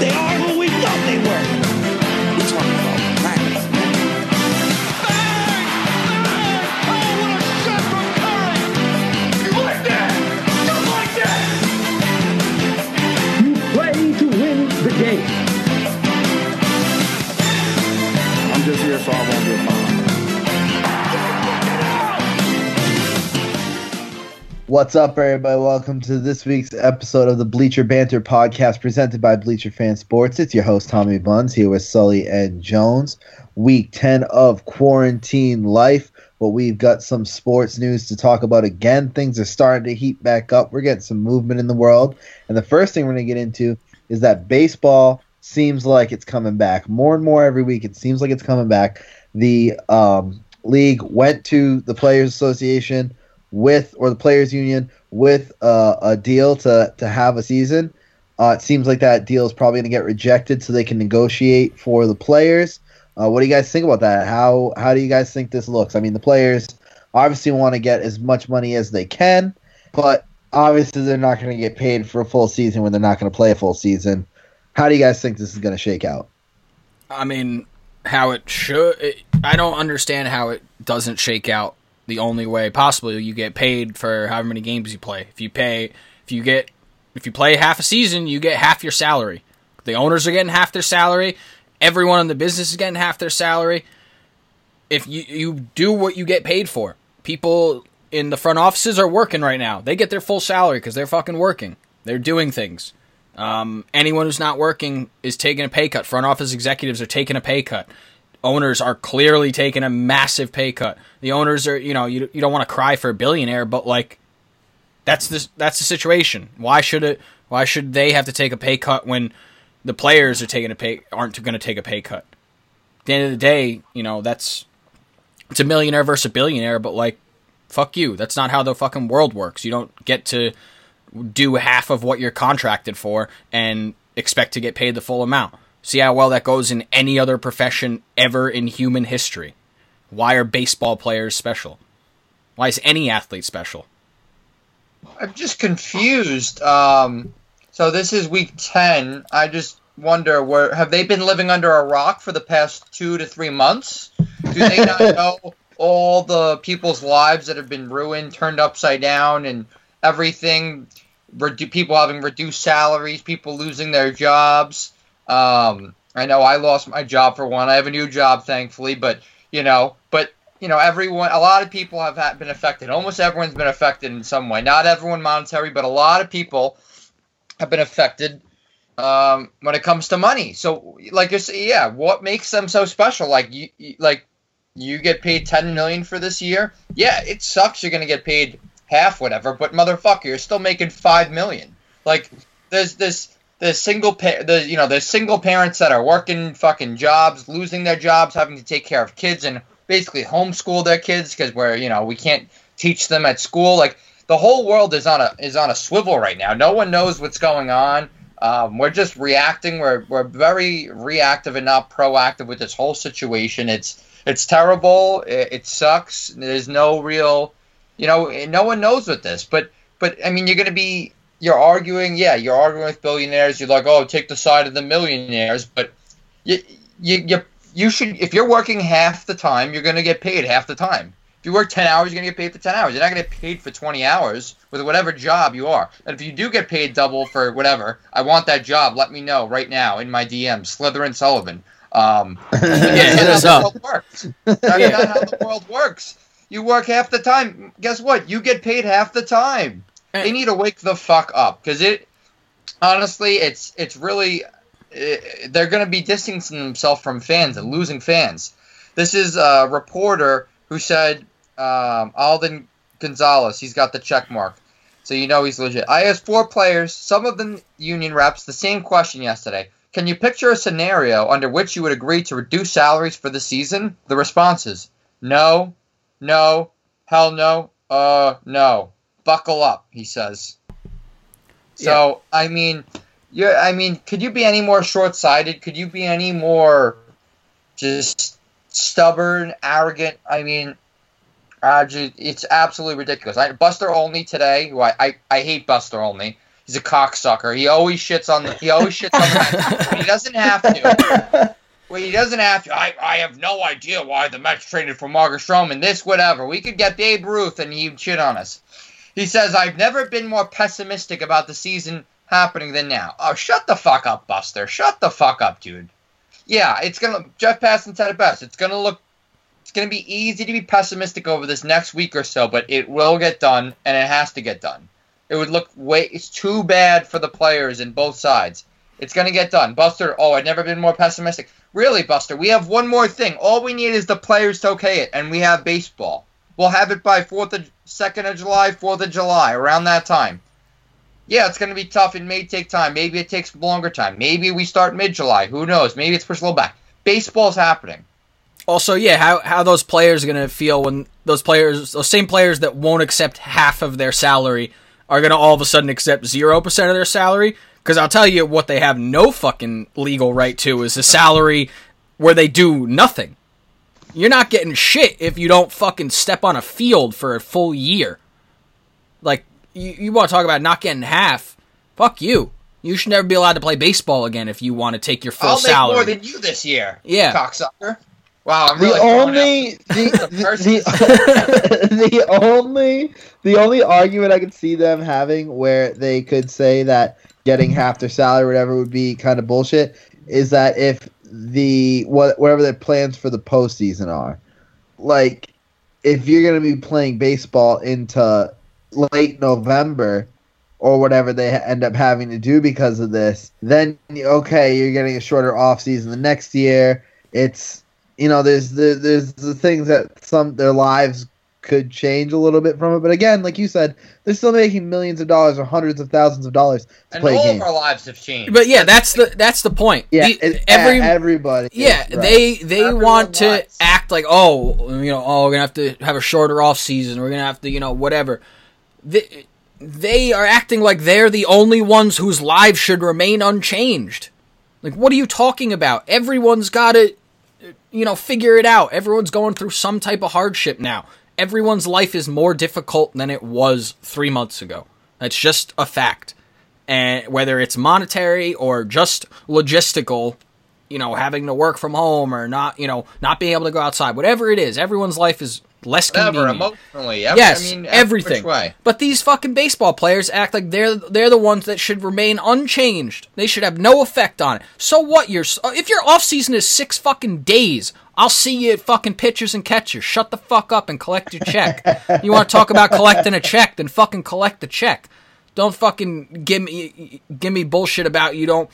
They are What's up, everybody? Welcome to this week's episode of the Bleacher Banter podcast presented by Bleacher Fan Sports. It's your host, Tommy Buns, here with Sully and Jones. Week 10 of quarantine life, but we've got some sports news to talk about again. Things are starting to heat back up. We're getting some movement in the world. And the first thing we're going to get into is that baseball seems like it's coming back. More and more every week, it seems like it's coming back. The um, league went to the Players Association with or the players union with uh, a deal to to have a season. Uh, it seems like that deal is probably going to get rejected, so they can negotiate for the players. Uh, what do you guys think about that? How how do you guys think this looks? I mean, the players obviously want to get as much money as they can, but obviously they're not going to get paid for a full season when they're not going to play a full season. How do you guys think this is going to shake out? I mean, how it should. It, I don't understand how it doesn't shake out the only way possible. You get paid for however many games you play. If you pay, if you get, if you play half a season, you get half your salary. The owners are getting half their salary. Everyone in the business is getting half their salary. If you you do what you get paid for, people in the front offices are working right now. They get their full salary because they're fucking working. They're doing things. Um, anyone who's not working is taking a pay cut. Front office executives are taking a pay cut owners are clearly taking a massive pay cut. The owners are, you know, you, you don't want to cry for a billionaire, but like that's the that's the situation. Why should it? Why should they have to take a pay cut when the players are taking a pay aren't going to take a pay cut? At the end of the day, you know that's it's a millionaire versus a billionaire, but like fuck you. That's not how the fucking world works. You don't get to do half of what you're contracted for and expect to get paid the full amount. See how well that goes in any other profession ever in human history. Why are baseball players special? Why is any athlete special? I'm just confused. Um, so this is week ten. I just wonder where have they been living under a rock for the past two to three months? Do they not know all the people's lives that have been ruined, turned upside down, and everything? Redu- people having reduced salaries, people losing their jobs. Um, I know I lost my job for one. I have a new job, thankfully, but you know, but you know, everyone, a lot of people have had, been affected. Almost everyone's been affected in some way. Not everyone monetary, but a lot of people have been affected um, when it comes to money. So, like you say, yeah, what makes them so special? Like you, like you get paid ten million for this year. Yeah, it sucks. You're gonna get paid half, whatever. But motherfucker, you're still making five million. Like there's this the single pa- the you know the single parents that are working fucking jobs, losing their jobs, having to take care of kids and basically homeschool their kids because we're you know we can't teach them at school. Like the whole world is on a is on a swivel right now. No one knows what's going on. Um, we're just reacting. We're we're very reactive and not proactive with this whole situation. It's it's terrible. It, it sucks. There's no real, you know, no one knows with this. But but I mean, you're gonna be you're arguing, yeah, you're arguing with billionaires. You're like, oh, take the side of the millionaires, but you, you, you, you should. If you're working half the time, you're going to get paid half the time. If you work ten hours, you're going to get paid for ten hours. You're not going to get paid for twenty hours with whatever job you are. And if you do get paid double for whatever, I want that job. Let me know right now in my DM, Slytherin Sullivan. Um, yeah, hit us up. Works. That's yeah. not how the world works. You work half the time. Guess what? You get paid half the time they need to wake the fuck up because it honestly it's it's really it, they're going to be distancing themselves from fans and losing fans. This is a reporter who said um, alden gonzalez he's got the check mark. So you know he's legit. I asked four players some of the union reps the same question yesterday. Can you picture a scenario under which you would agree to reduce salaries for the season? The responses no no hell no uh no buckle up, he says. So yeah. I mean, yeah, I mean, could you be any more short-sighted? Could you be any more just stubborn, arrogant? I mean, uh, it's absolutely ridiculous. I, Buster Olney today, who I, I, I hate Buster Olney. He's a cocksucker. He always shits on the. He always shits on the he doesn't have to. When he doesn't have to. I, I have no idea why the Mets traded for Marcus Stroman. This, whatever. We could get Babe Ruth and he'd shit on us. He says, I've never been more pessimistic about the season happening than now. Oh, shut the fuck up, Buster. Shut the fuck up, dude. Yeah, it's gonna. Jeff Passan said it best. It's gonna look. It's gonna be easy to be pessimistic over this next week or so, but it will get done, and it has to get done. It would look way. It's too bad for the players in both sides. It's gonna get done, Buster. Oh, I've never been more pessimistic. Really, Buster. We have one more thing. All we need is the players to okay it, and we have baseball. We'll have it by fourth of second of July, fourth of July, around that time. Yeah, it's going to be tough. It may take time. Maybe it takes longer time. Maybe we start mid July. Who knows? Maybe it's pushed a little back. Baseball's happening. Also, yeah, how how those players are gonna feel when those players, those same players that won't accept half of their salary, are gonna all of a sudden accept zero percent of their salary? Because I'll tell you what they have no fucking legal right to is a salary where they do nothing. You're not getting shit if you don't fucking step on a field for a full year. Like you, you want to talk about not getting half? Fuck you. You should never be allowed to play baseball again if you want to take your full salary. I'll make salary. more than you this year. Yeah. cocksucker. Wow, I'm the really throwing only the, The the, the only the only argument I could see them having where they could say that getting half their salary or whatever would be kind of bullshit is that if the what whatever their plans for the postseason are, like if you're gonna be playing baseball into late November or whatever they end up having to do because of this, then okay, you're getting a shorter off season the next year. It's you know, there's the there's the things that some their lives could change a little bit from it, but again, like you said, they're still making millions of dollars or hundreds of thousands of dollars to and play all games. of our lives have changed. But yeah, that's the that's the point. Yeah, The- it- every everybody. yeah, right. they they Everyone want to wants. act like oh you know oh we're gonna have to have a shorter off season. We're gonna have to you know whatever. They, they are acting like they're the only ones whose lives should remain unchanged. Like what are you talking about? Everyone's got to you know figure it out. Everyone's going through some type of hardship now. Everyone's life is more difficult than it was three months ago. That's just a fact and whether it's monetary or just logistical you know having to work from home or not you know not being able to go outside whatever it is everyone's life is less Whatever, convenient emotionally. Every, yes I mean, every everything which way. but these fucking baseball players act like they're they're the ones that should remain unchanged they should have no effect on it so what your if your off season is six fucking days I'll see you at fucking pitchers and catchers. Shut the fuck up and collect your check. you want to talk about collecting a check? Then fucking collect the check. Don't fucking give me give me bullshit about you don't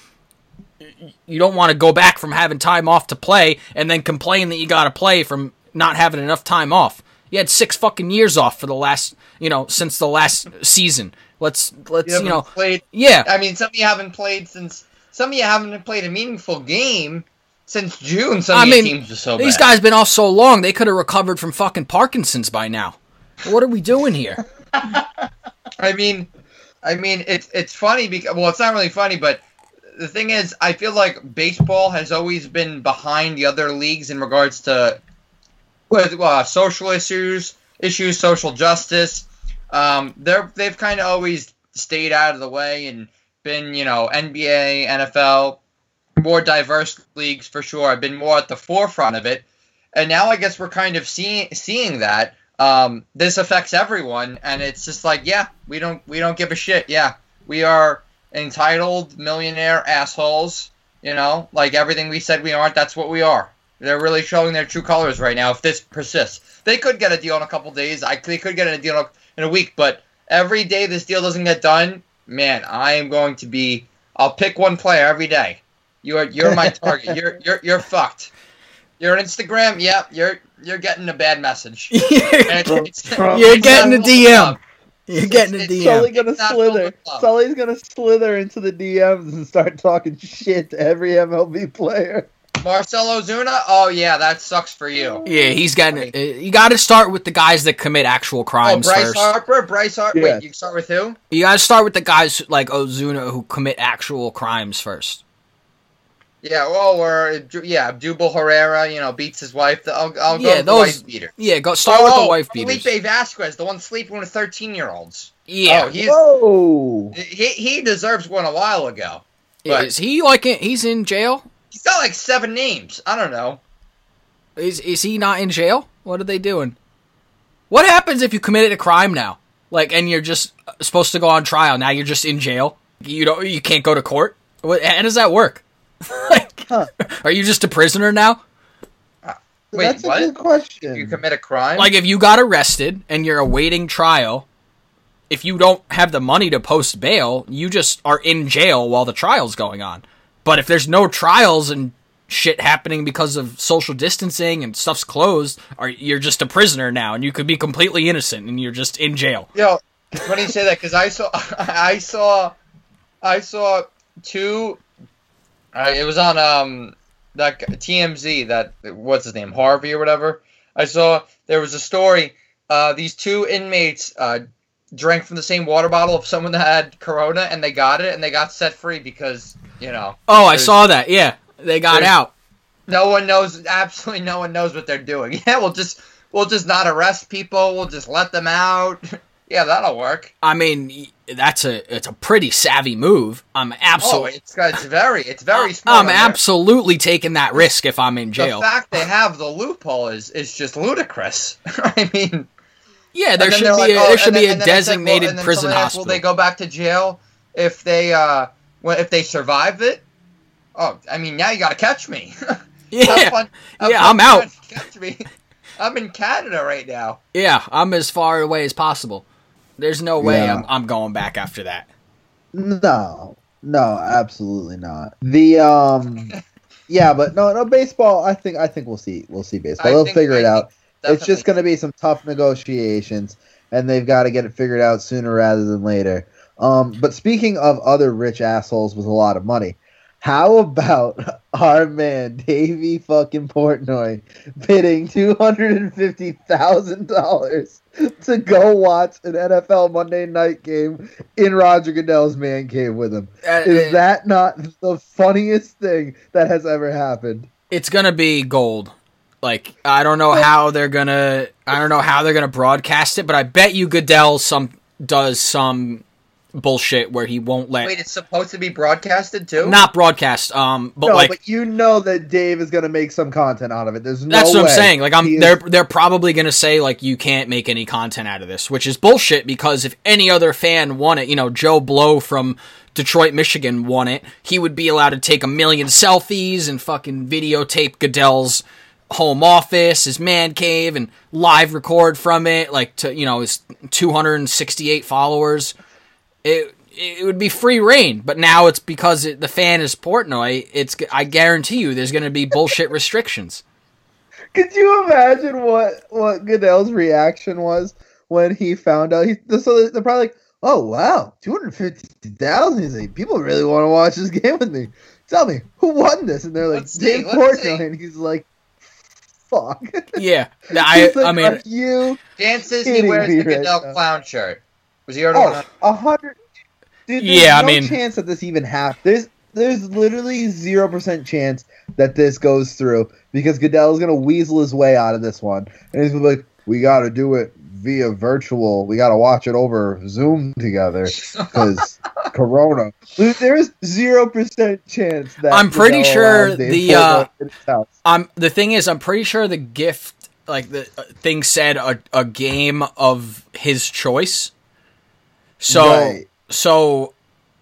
you don't want to go back from having time off to play and then complain that you got to play from not having enough time off. You had six fucking years off for the last, you know, since the last season. Let's let's You you, know, played. yeah, I mean, some of you haven't played since. Some of you haven't played a meaningful game since June. Some I mean, teams are so these bad. guys been off so long they could have recovered from fucking Parkinson's by now. What are we doing here? I mean, I mean, it's it's funny because well, it's not really funny, but the thing is, I feel like baseball has always been behind the other leagues in regards to with uh, social issues, issues, social justice. Um, they're they've kind of always stayed out of the way and been, you know, NBA, NFL, more diverse leagues for sure. I've been more at the forefront of it, and now I guess we're kind of seeing seeing that um, this affects everyone, and it's just like, yeah, we don't we don't give a shit. Yeah, we are entitled millionaire assholes. You know, like everything we said we aren't. That's what we are. They're really showing their true colors right now. If this persists, they could get a deal in a couple days. I they could get a deal in a week, but every day this deal doesn't get done, man, I am going to be. I'll pick one player every day. You're you're my target. You're you're you're fucked. You're on Instagram. Yep. You're you're getting a bad message. And it's- it's- You're it's getting a DM. love. You're getting a It's- DM. Sully gonna It's slither. with. Sully's gonna slither into the DMs and start talking shit to every MLB player. Marcell Ozuna. Oh yeah, that sucks for you. Yeah, he's got. Uh, you got to start with the guys that commit actual Oh, crimes Bryce first. Harper. Bryce Harper. Yes. Wait, you start with who? You got to start with the guys like Ozuna who commit actual crimes first. Yeah, well, or yeah, Odubel Herrera, you know, beats his wife. I'll, I'll go Yeah, with those- the wife beater. Yeah, go start with the wife beater. Felipe. Vasquez, the one sleeping with thirteen year olds. Yeah, oh, he's Whoa! he, he deserves one a while ago. but- is he like in, he's in jail? He's got like seven names. I don't know. Is is he not in jail? What are they doing? What happens if you committed a crime now? Like, and you're just uh, supposed to go on trial. Now you're just in jail. You don't. You can't go to court. What? How does that work? like, Huh. are you just a prisoner now? Wait, That's what? a good question. You commit a crime? Like, if you got arrested and you're awaiting trial, if you don't have the money to post bail, you just are in jail while the trial's going on. But if there's no trials and shit happening because of social distancing and stuff's closed, or you're just a prisoner now and you could be completely innocent and you're just in jail. Yo, it's funny you say that because I saw, I saw, I saw two. Uh, it was on um that TMZ that what's his name Harvey or whatever. I saw there was a story. Uh, these two inmates uh, drank from the same water bottle of someone that had corona, and they got it, and they got set free because you know Oh, I saw that. Yeah, they got out. no one knows. Absolutely, no one knows what they're doing. Yeah, we'll just we'll just not arrest people. We'll just let them out. yeah, that'll work. I mean, that's a it's a pretty savvy move. I'm Oh, absolutely. it's it's very it's very smart. I'm absolutely taking that risk if I'm in jail. The fact they have the loophole is is just ludicrous. I mean, Yeah, there should be like, a, oh, there should be then- a I said, well, designated prison asked, hospital. Will they go back to jail if they uh when, if they survive it? Oh, I mean, now you got to catch me. Yeah, fun- Yeah, I'm out. Catch me. I'm in Canada right now. yeah, I'm as far away as possible. There's no way Yeah. I'm I'm going back after that. No, no, absolutely not. The um, yeah, but no, no baseball. I think I think we'll see we'll see baseball. I They'll think- figure it out. think It's just going to be some tough negotiations, and they've got to get it figured out sooner rather than later. Um, but speaking of other rich assholes with a lot of money, how about our man Davey fucking Portnoy bidding two hundred and fifty thousand dollars to go watch an NFL Monday night game in Roger Goodell's man cave with him? Uh, Is that not the funniest thing that has ever happened? it's gonna be gold. Like I don't know how they're gonna I don't know how they're gonna broadcast it, but I bet you Goodell some does some bullshit where he won't let Wait, it's supposed to be broadcasted too. not broadcast. Um, but no, like but you know that Dave is going to make some content out of it. There's no That's what I'm saying. Like I'm they're they're probably gonna say like you can't make any content out of this, which is bullshit because if any other fan won it, you know, Joe Blow from Detroit, Michigan won it, he would be allowed to take a million selfies and fucking videotape Goodell's home office, his man cave, and live record from it, like to you know, his two hundred and sixty eight followers. It it would be free reign, but now it's because it, the fan is Portnoy. It's I guarantee you, there's going to be bullshit restrictions. Could you imagine what what Goodell's reaction was when he found out? He so they're probably like, "Oh wow, two hundred fifty thousand. He's like, people really want to watch this game with me. Tell me who won this?" And they're like, Let's "Dave let's see." Portnoy," and he's like, "Fuck." Yeah, I like, I mean, you Dan says he wears the Goodell now. clown shirt. Was he already? Oh, a hundred. Dude, there's Yeah, I no mean- chance that this even happens. There's there's literally zero percent chance that this goes through because Goodell is gonna weasel his way out of this one, and he's gonna be like, "We got to do it via virtual. We got to watch it over Zoom together because Corona." There is zero percent chance that I'm pretty Goodell sure the, uh, in his house. I'm the thing is, I'm pretty sure the gift, like the uh, thing said, a, a game of his choice. So, Right. so,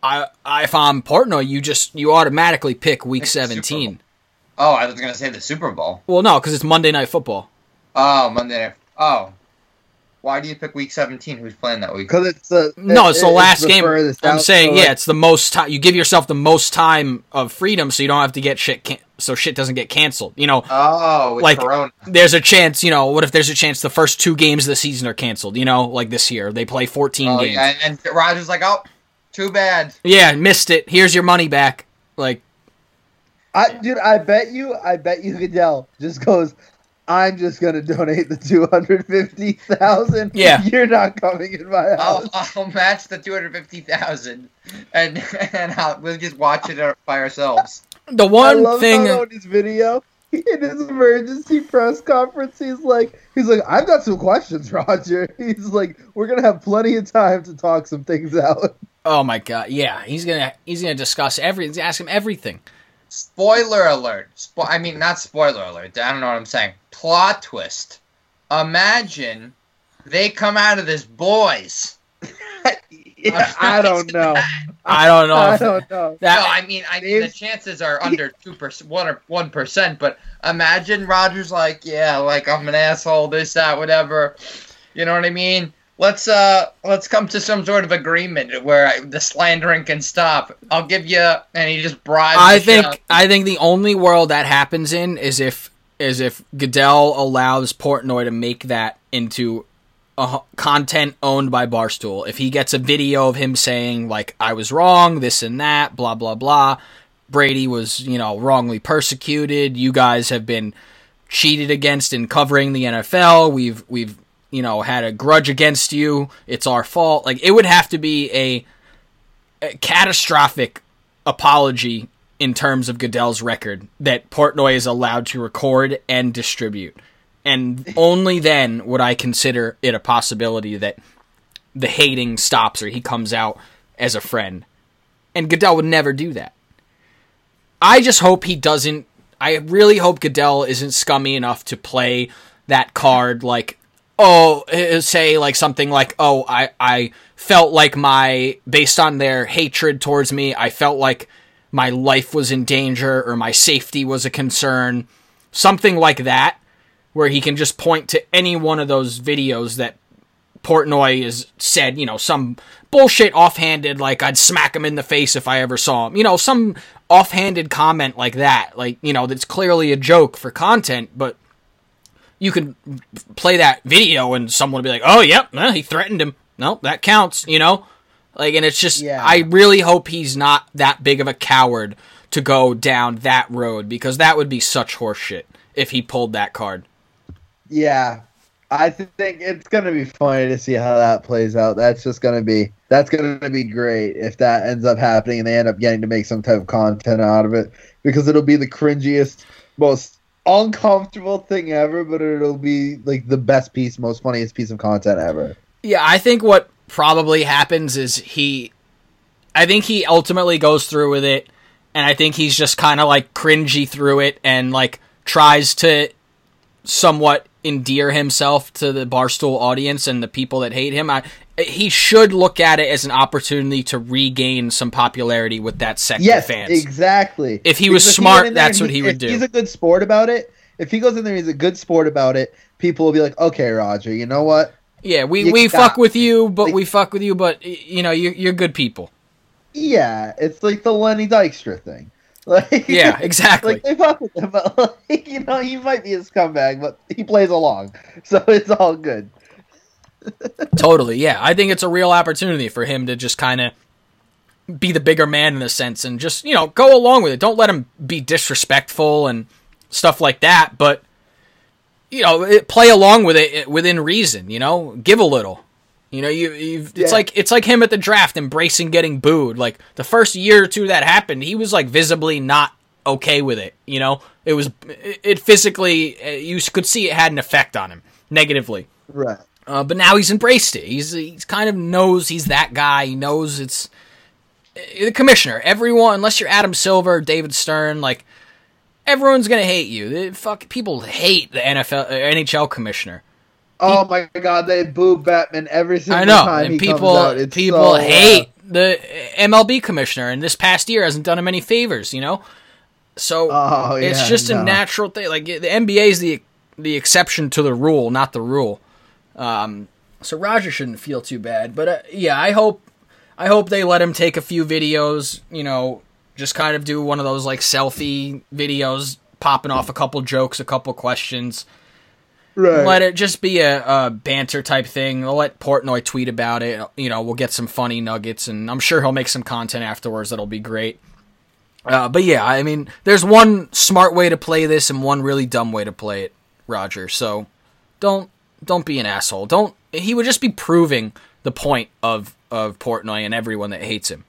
I, I if I'm Portnoy, you just you automatically pick week Pick the Super 17. Oh, I was gonna say the Super Bowl. Well, no, because it's Monday Night Football. Oh, Monday. Night- Oh, why do you pick Week 17? Who's playing that week? Because it's the No, it's the it- last game. furthest I'm out, saying, so, yeah, like, it's the most time. You give yourself the most time of freedom, so you don't have to get shit. Can- so shit doesn't get canceled. You know, Oh, with Like- Corona. there's a chance. You know, what if there's a chance the first two games of the season are canceled? You know, like this year they play 14 Oh, games. yeah, and, and Roger's like, oh, too bad. Yeah, missed it. Here's your money back. Like, I, dude, I bet you, I bet you Goodell just goes. I'm just gonna donate the two hundred fifty thousand. Yeah. you're not coming in my house. I'll, I'll match the 250,000 and and I'll, we'll just watch it by ourselves. The I one love thing how on his video in his emergency press conference, he's like, he's like, I've got some questions, Roger. He's like, we're gonna have plenty of time to talk some things out. Oh my god, yeah, he's gonna he's gonna discuss everything. Ask him everything. Spoiler alert. Spo- I mean, not spoiler alert. I don't know what I'm saying. Plot twist. Imagine they come out of this boys. Yeah, I don't know. I don't know. I don't know. that, no, I mean, I mean, the chances are under two percent, one or one percent. But imagine Rogers like, yeah, like I'm an asshole, this, that, whatever. You know what I mean? Let's uh, let's come to some sort of agreement where I, the slandering can stop. I'll give you, and he just bribes. I the think shit I think the only world that happens in is if is if Goodell allows Portnoy to make that into content owned by Barstool. If he gets a video of him saying like I was wrong, this and that, blah blah blah. Brady was, you know, wrongly persecuted. You guys have been cheated against in covering the NFL. We've we've you know had a grudge against you. It's our fault. Like it would have to be a, a catastrophic apology in terms of Goodell's record that Portnoy is allowed to record and distribute. And only then would I consider it a possibility that the hating stops or he comes out as a friend. And Goodell would never do that. I just hope he doesn't. I really hope Goodell isn't scummy enough to play that card like, oh, uh, say like something like, oh, I, I felt like my, based on their hatred towards me, I felt like my life was in danger or my safety was a concern. Something like that, where he can just point to any one of those videos that Portnoy has said, you know, some bullshit offhanded, like I'd smack him in the face if I ever saw him. You know, some offhanded comment like that, like, you know, that's clearly a joke for content, but you could play that video and someone would be like, oh, yep, eh, he threatened him. No, that counts, you know? Like, and it's just, Yeah. I really hope he's not that big of a coward to go down that road because that would be such horseshit if he pulled that card. Yeah, I think it's gonna be funny to see how that plays out. That's just gonna be that's gonna be great if that ends up happening and they end up getting to make some type of content out of it because it'll be the cringiest, most uncomfortable thing ever, but it'll be like the best piece, most funniest piece of content ever. Yeah, I think what probably happens is he I think he ultimately goes through with it and I think he's just kind of like cringy through it and like tries to somewhat endear himself to the Barstool audience and the people that hate him. I he should look at it as an opportunity to regain some popularity with that sector Yes, of fans. exactly. If he was Because smart, went in there that's what he would if do. He's a good sport about it. If he goes in there, he's a good sport about it. People will be like, "Okay, Roger, you know what? Yeah, we, You we fuck with you, but Like- we fuck with you, but you know, you're, you're good people. Yeah, it's like the Lenny Dykstra thing. Like, Yeah, exactly. like they fuck with him, but like, you know, he might be a scumbag, but he plays along, so it's all good. Totally, yeah. I think it's a real opportunity for him to just kind of be the bigger man in a sense and just, you know, go along with it. Don't let him be disrespectful and stuff like that, but you know, it, play along with it within reason, you know? Give a little. You know, you it's Yeah. like it's like him at the draft embracing getting booed. Like the first year or two that happened, he was like visibly not okay with it, you know? It was it, it physically uh, you could see it had an effect on him negatively. Right. Uh, but now he's embraced it. He's he's kind of knows he's that guy. He knows it's uh, the commissioner. Everyone, unless you're Adam Silver, David Stern, like everyone's gonna hate you. The fuck people hate the NFL, uh, NHL commissioner. Oh my god, they boo Bettman every single I know, time and he people comes out. It's people so, uh, hate the MLB commissioner, and this past year hasn't done him any favors. You know, so Oh, it's yeah, just a natural thing. Like the NBA is the the exception to the rule, not the rule. Um, so Roger shouldn't feel too bad, but uh, yeah, I hope I hope they let him take a few videos. You know, just kind of do one of those like selfie videos, popping off a couple jokes, a couple questions. Right. Let it just be a, a banter type thing. I'll let Portnoy tweet about it. You know, we'll get some funny nuggets, and I'm sure he'll make some content afterwards that'll be great. Uh, but yeah, I mean, there's one smart way to play this and one really dumb way to play it, Roger. So don't don't be an asshole. Don't. He would just be proving the point of of Portnoy and everyone that hates him.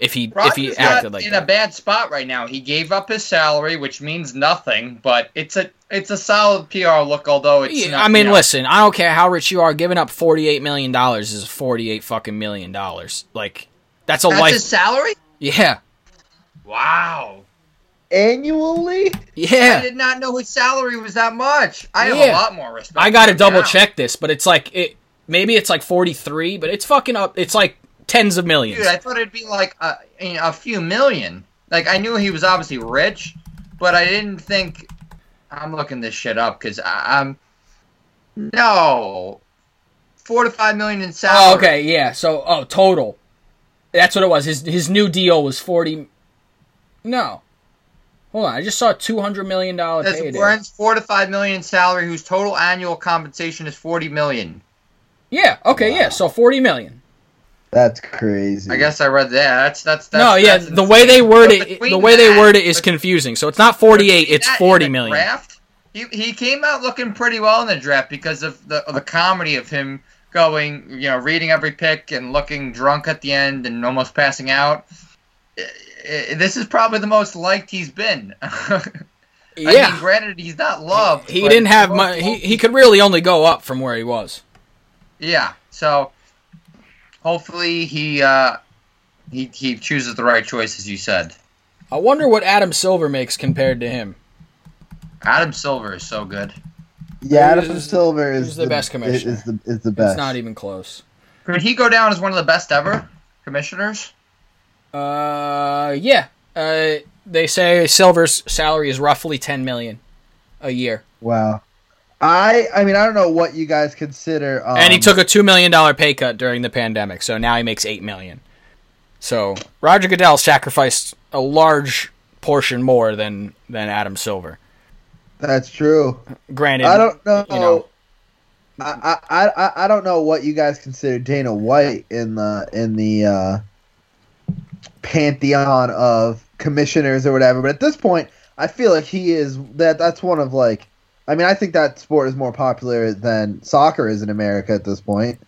If he if he not acted like in that. a bad spot right now. He gave up his salary, which means nothing, but it's a it's a solid PR look. Although it's Yeah, not, I mean, you know, listen, I don't care how rich you are. Giving up forty eight million dollars is forty eight fucking million dollars. Like that's a that's life. his salary. yeah, Wow, Annually? Yeah. I did not know his salary was that much. I have a lot more respect. I got to double now. check this, but it's like it. Maybe it's like forty three, but it's fucking up. It's like tens of millions. Dude, I thought it'd be like a, a few million. Like I knew he was obviously rich, but I didn't think. I'm looking this shit up because I'm. No, four to five million in salary. Oh, okay, yeah. So, oh, total. That's what it was. His his new deal was forty. No, hold on. I just saw two hundred million dollar That's. Warren's four to five million salary, whose total annual compensation is forty million. Yeah. Okay. Yeah. So forty million. That's crazy. I guess I read that. That's that's, that's no. Yeah. that's The way they word it, the way they that- word it is confusing. So it's not forty eight. It's that and forty the million. Draft, he he came out looking pretty well in the draft because of the of the comedy of him going, you know, reading every pick and looking drunk at the end and almost passing out. I- I- This is probably the most liked he's been. I Yeah. mean, granted, he's not loved. he but didn't have most much. He he could really only go up from where he was. Yeah. So hopefully he uh he he chooses the right choice as you said. I wonder what Adam Silver makes compared to him. Adam Silver is so good. yeah, Adam Who's- Silver is who's the best commissioner? Is the is the best. It's not even close. Could he go down as one of the best ever commissioners? Uh, yeah. Uh, they say Silver's salary is roughly ten million a year, Wow. I I mean I don't know what you guys consider. Um, and he took a two million dollar pay cut during the pandemic, so now he makes eight million. So Roger Goodell sacrificed a large portion more than than Adam Silver. That's true. Granted, I don't know. You know, I, I, I, I don't know what you guys consider Dana White in the in the uh, pantheon of commissioners or whatever, but at this point, I feel like he is that. That's one of like. I mean, I think that sport is more popular than soccer is in America at this point.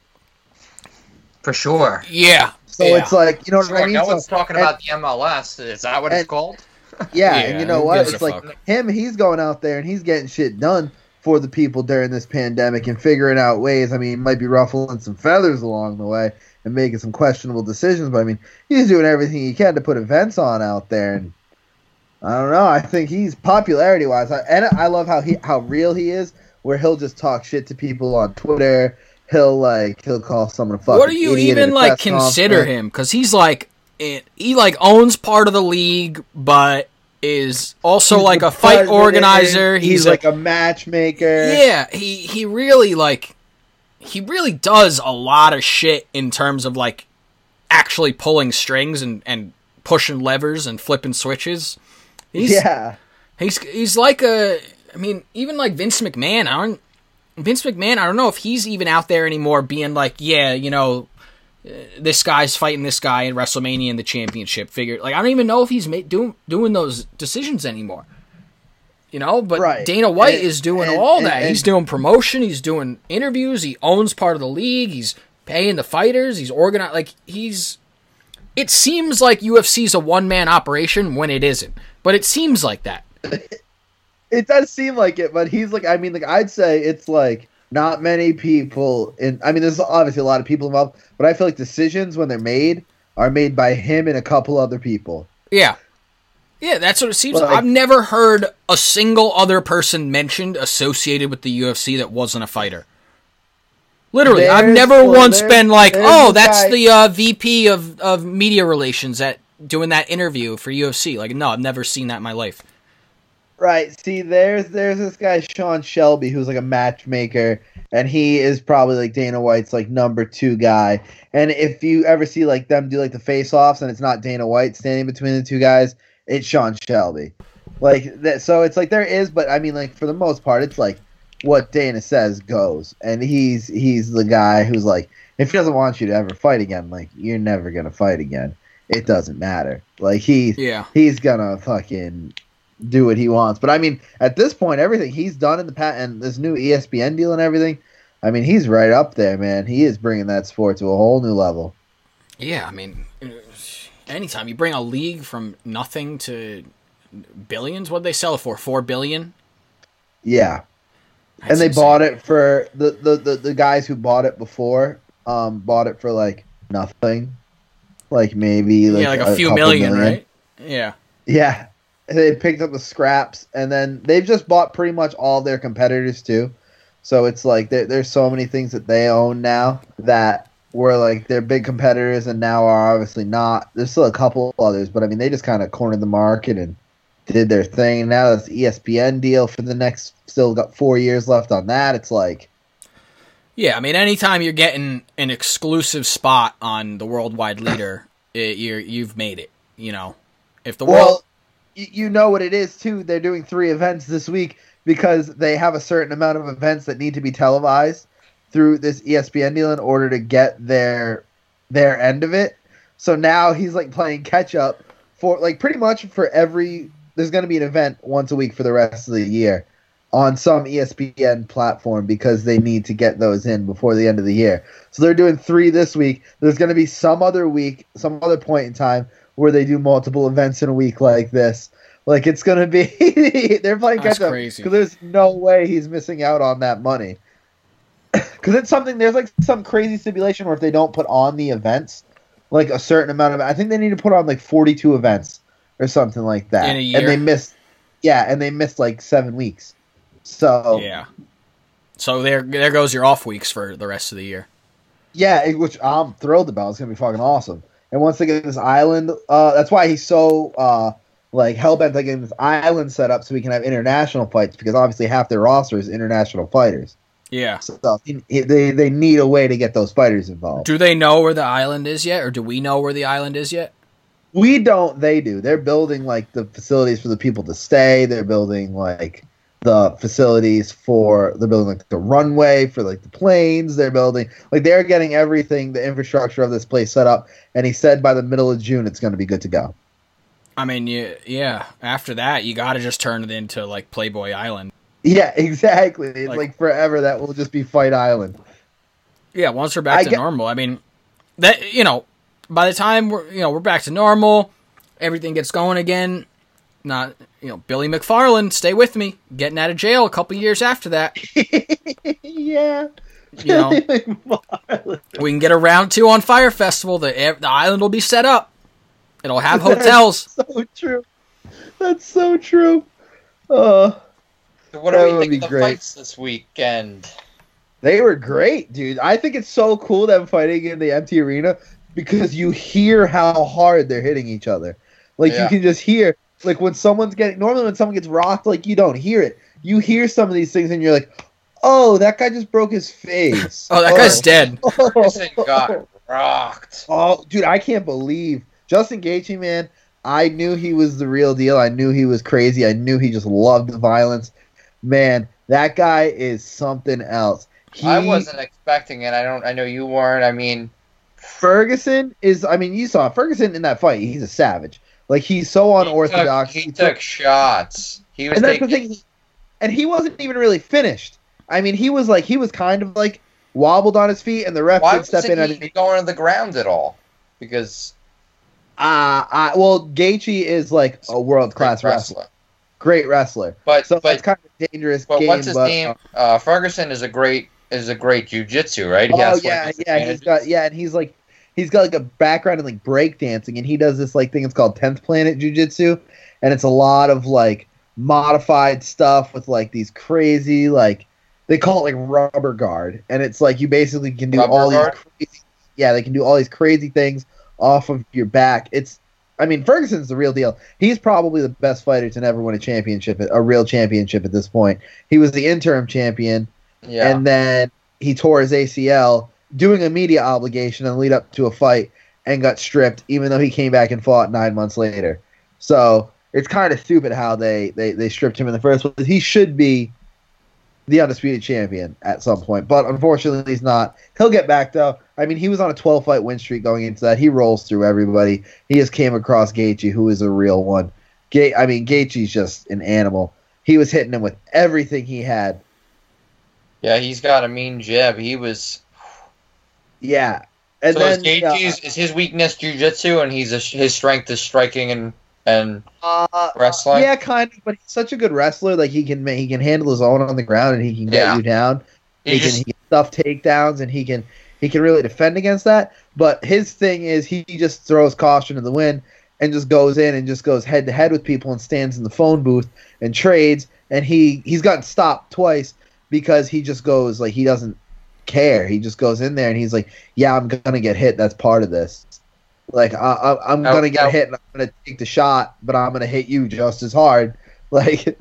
For sure. yeah. So yeah. it's like you know what I mean. no So- one's talking and- about the MLS. Is that what it's called? Yeah, Yeah, and you know who what? It's like fuck? him. He's going out there and he's getting shit done for the people during this pandemic and figuring out ways. I mean, he might be ruffling some feathers along the way and making some questionable decisions, but I mean, he's doing everything he can to put events on out there. And I don't know. I think he's popularity wise, and I love how he how real he is. Where he'll just talk shit to people on Twitter. He'll like he'll call someone a fucking. what do you even like consider him? Because he's like it, he like owns part of the league, but is also He's like a fight organizer. He's, He's, a- like a matchmaker. Yeah, he he really like he really does a lot of shit in terms of like actually pulling strings and and pushing levers and flipping switches. He's yeah. he's he's like a I mean even like Vince McMahon. I don't Vince McMahon. I don't know if he's even out there anymore, being like, yeah, you know. uh, This guy's fighting this guy in WrestleMania in the championship. Figure like I don't even know if he's ma- doing doing those decisions anymore. You know, but Right. Dana White And- is doing and- all and- that. he's doing promotion. He's doing interviews. He owns part of the league. He's paying the fighters. He's organized. Like he's. It seems like UFC's a one man operation when it isn't, but it seems like that. It does seem like it, but he's like, I mean, like I'd say it's like not many people in. I mean, there's obviously a lot of people involved, but I feel like decisions when they're made are made by him and a couple other people. Yeah. Yeah, that's what it seems like. like- I've never heard a single other person mentioned associated with the UFC that wasn't a fighter. Literally, I've never well, once been like, "Oh, the that's guy- the uh, VP of, of media relations at doing that interview for UFC." Like, no, I've never seen that in my life. Right. See, there's there's this guy Sean Shelby who's like a matchmaker, and he is probably like Dana White's like number two guy. And if you ever see like them do like the face offs, and it's not Dana White standing between the two guys, it's Sean Shelby. Like that. So it's like there is, but I mean, like for the most part, it's like what Dana says goes, and he's he's the guy who's like, if he doesn't want you to ever fight again, like you're never gonna fight again. It doesn't matter. Like he Yeah, he's gonna fucking do what he wants. But I mean, at this point, everything he's done in the past and this new ESPN deal and everything, I mean, he's right up there, man. He is bringing that sport to a whole new level. yeah. I mean, anytime you bring a league from nothing to billions, what they sell it for? Four billion. Yeah, and they bought it for the, the, the, the guys who bought it before. Um, bought it for like nothing, like maybe like yeah, like a, few million, right? Yeah. Yeah, they picked up the scraps, and then they've just bought pretty much all their competitors too. So it's like there, there's so many things that they own now that were like they're big competitors, and now are obviously not. There's still a couple others, but I mean they just kind of cornered the market and did their thing. Now E ESPN deal for the next, still got four years left on that. It's like Yeah, I mean, anytime you're getting an exclusive spot on the worldwide leader, you're you've made it. You know, if the world, Well, y- you know what it is too. They're doing three events this week because they have a certain amount of events that need to be televised through this ESPN deal in order to get their their end of it. So now he's like playing catch up for like pretty much for every. There's going to be an event once a week for the rest of the year on some ESPN platform because they need to get those in before the end of the year. So they're doing three this week. There's going to be some other week, some other point in time where they do multiple events in a week like this. Like it's going to be they're playing catch up because there's no way he's missing out on that money. Because it's something there's like some crazy stipulation where if they don't put on the events, like a certain amount of, I think they need to put on like 42 events or something like that, In a and they missed, yeah, and they missed like seven weeks. So yeah. So there, there goes your off weeks for the rest of the year. Yeah, which I'm thrilled about. It's gonna be fucking awesome. And once they get this island, uh, that's why he's so uh, like hell bent on getting this island set up so we can have international fights because obviously half their roster is international fighters. Yeah. So he- he- they they need a way to get those fighters involved. Do they know where the island is yet, or do we know where the island is yet? We don't. They do. They're building like the facilities for the people to stay. They're building like the facilities for. They're building like the runway for like the planes. They're building like they're getting everything, the infrastructure of this place set up. And he said by the middle of June it's going to be good to go. I mean, you, yeah. After that, you got to just turn it into like Playboy Island. Yeah, exactly. It's Like- like, forever that will just be Fight Island. Yeah, once we're back I to get- normal, I mean, that you know, by the time we're you know we're back to normal, everything gets going again. Not you know Billy McFarland, stay with me, getting out of jail a couple years after that. yeah. You know, we can get a round two on Fyre Festival. The the island will be set up. It'll have hotels. so true. That's so true. Uh, So what do That we would think of the great. fights this weekend? they were great, dude. I think it's so cool them fighting in the empty arena because you hear how hard they're hitting each other. Like Yeah. you can just hear, like when someone's getting. Normally, when someone gets rocked, like you don't hear it. You hear some of these things, and you're like, "Oh, that guy just broke his face." Oh, that guy's oh. dead. Ferguson got rocked. Oh, dude, I can't believe Justin Gaethje, man. I knew he was the real deal. I knew he was crazy. I knew he just loved violence. Man, that guy is something else. He, I wasn't expecting it. I don't. I know you weren't. I mean, Ferguson is. I mean, you saw Ferguson in that fight. He's a savage. Like he's so unorthodox. He took, he took shots. He was and that's the taking. thing. And he wasn't even really finished. I mean, he was like he was kind of like wobbled on his feet, and the ref Why did step in. Why And, he going to the ground at all? Because uh, uh, well, Gaethje is like a world class great wrestler, great wrestler. But So but it's kind of a dangerous but game. what's his but, name? Uh, Ferguson is a great is a great jujitsu, right? He Oh has, yeah, yeah. He's got yeah, and he's like he's got like a background in like breakdancing, and he does this like thing. It's called Tenth Planet Jiu-Jitsu, and it's a lot of like modified stuff with like these crazy like they call it like rubber guard, and it's like you basically can do Rubber all guard? these crazy, yeah, they can do all these crazy things off of your back. It's I mean Ferguson's the real deal. He's probably the best fighter to never win a championship, a real championship at this point. He was the interim champion Yeah. and then he tore his ACL doing a media obligation and lead up to a fight and got stripped, even though he came back and fought nine months later. So it's kind of stupid how they, they, they stripped him in the first place. He should be the undisputed champion at some point, but unfortunately he's not. He'll get back though. I mean, he was on a 12 fight win streak going into that. He rolls through everybody. He just came across Gaethje, who is a real one. Ga- I mean, Gaethje's just an animal. He was hitting him with everything he had. yeah, he's got a mean jab. He was Yeah, And so then is, is his weakness jujitsu, and he's a, his strength is striking and and uh, wrestling. yeah, kind of, but he's such a good wrestler. Like he can he can handle his own on the ground, and he can get Yeah. you down. He He, just- can he can stuff takedowns, and he can he can really defend against that. But his thing is he just throws caution to the wind and just goes in and just goes head to head with people and stands in the phone booth and trades. And he he's gotten stopped twice because he just goes like he doesn't care. He just goes in there and he's like, "Yeah, I'm gonna get hit. That's part of this." Like I, I, I'm Now- gonna get now- hit and I'm gonna take the shot, but I'm gonna hit you just as hard. Like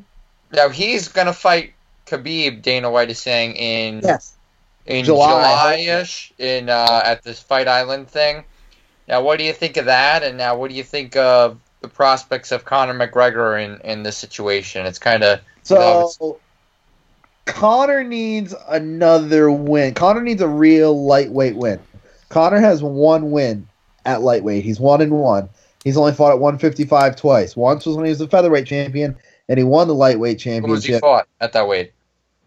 now he's gonna fight Khabib. Dana White is saying in yes, in July. July-ish in uh, at this Fight Island thing. Now, what do you think of that? And now, what do you think of the prospects of Conor McGregor in in this situation? It's kind of So Conor needs another win. Conor needs a real lightweight win. Conor has one win at lightweight. He's one and one. He's only fought at 155 twice. Once was when he was the featherweight champion, and he won the lightweight championship. who was he fought at that weight?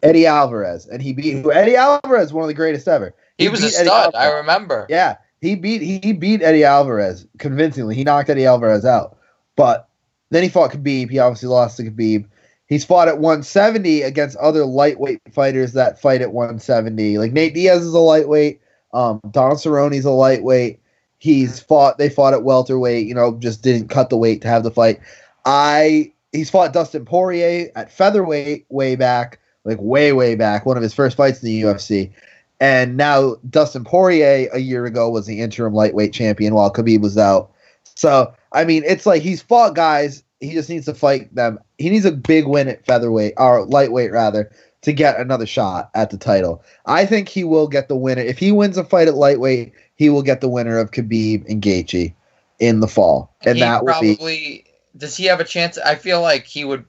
Eddie Alvarez, and he beat Eddie Alvarez, one of the greatest ever. He, was a stud. I remember. Yeah, he beat he, he beat Eddie Alvarez convincingly. He knocked Eddie Alvarez out. But then he fought Khabib. He obviously lost to Khabib. He's fought at 170 against other lightweight fighters that fight at 170. Like Nate Diaz is a lightweight. Um, Don Cerrone's a lightweight. He's fought. They fought at welterweight. You know, just didn't cut the weight to have the fight. I he's fought Dustin Poirier at featherweight way back, like way way back. One of his first fights in the UFC. And now Dustin Poirier a year ago was the interim lightweight champion while Khabib was out. So I mean, it's like he's fought guys. He just needs to fight them. He needs a big win at featherweight or lightweight rather to get another shot at the title. I think he will get the winner if he wins a fight at lightweight. He will get the winner of Khabib and Gaethje in the fall, and he that will be probably does he have a chance? I feel like he would.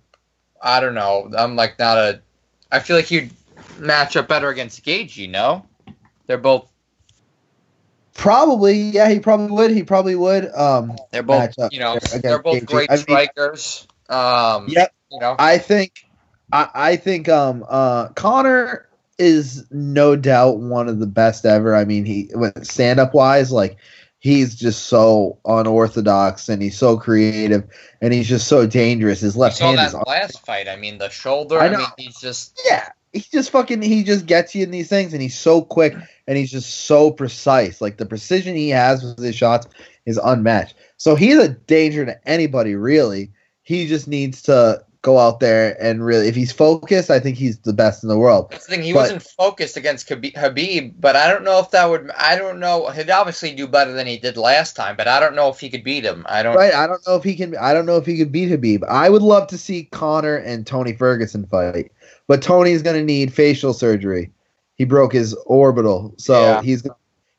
I don't know. I'm like not a. I feel like he'd match up better against Gaethje. No, they're both. Probably yeah. He probably would. He probably would. Um, They're both. You know, they're both great I mean- strikers. Um. Yep. You know. I think I, I think um uh Conor is no doubt one of the best ever. I mean he went stand up wise, like he's just so unorthodox and he's so creative and he's just so dangerous. His left hand that is last fight. I mean, the shoulder. I I, know. mean, he's just. yeah. He just fucking he just gets you in these things and he's so quick and he's just so precise. Like the precision he has with his shots is unmatched. So he's a danger to anybody really. He just needs to go out there and really if he's focused, I think he's the best in the world. That's the thing. He But- wasn't focused against Khabib, but I don't know if that would. I don't know. He'd obviously do better than he did last time, but I don't know if he could beat him. I don't. Right. I don't know if he can. I don't know if he could beat Khabib. I would love to see Conor and Tony Ferguson fight, but Tony's going to need facial surgery. He broke his orbital, so Yeah. he's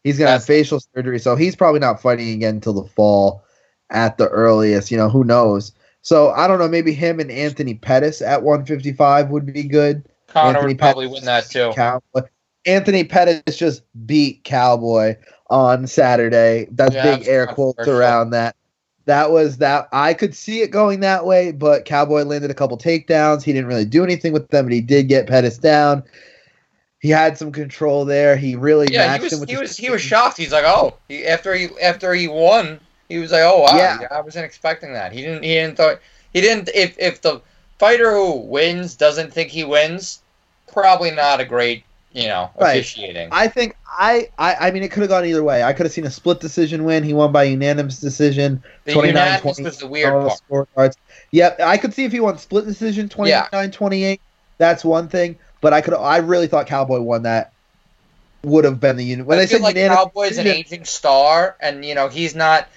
he's going to have facial surgery. So he's probably not fighting again until the fall, at the earliest. You know, who knows? So I don't know. Maybe him and Anthony Pettis at 155 would be good. Conor Anthony would probably Pettis win that too. Cowboy. Anthony Pettis just beat Cowboy on Saturday. That's Yeah, big air quotes around that. That was that. I could see it going that way, but Cowboy landed a couple takedowns. He didn't really do anything with them, but he did get Pettis down. He had some control there. He really Yeah, matched he was. He was. He was shocked. He's like, oh, he, after he after he won, he was like, oh wow, Yeah. I wasn't expecting that. He didn't. He didn't thought. He didn't. If if the fighter who wins doesn't think he wins, probably not a great you know Right. officiating. I think I, I I mean it could have gone either way. I could have seen a split decision win. He won by unanimous decision. the unanimous was the weird part. scorecards. Yep, I could see if he won split decision 29 28. That's one thing, but I could I really thought Cowboy won that. Would have been the unit. When I said like unanimous Cowboy's an aging star, and you know he's not.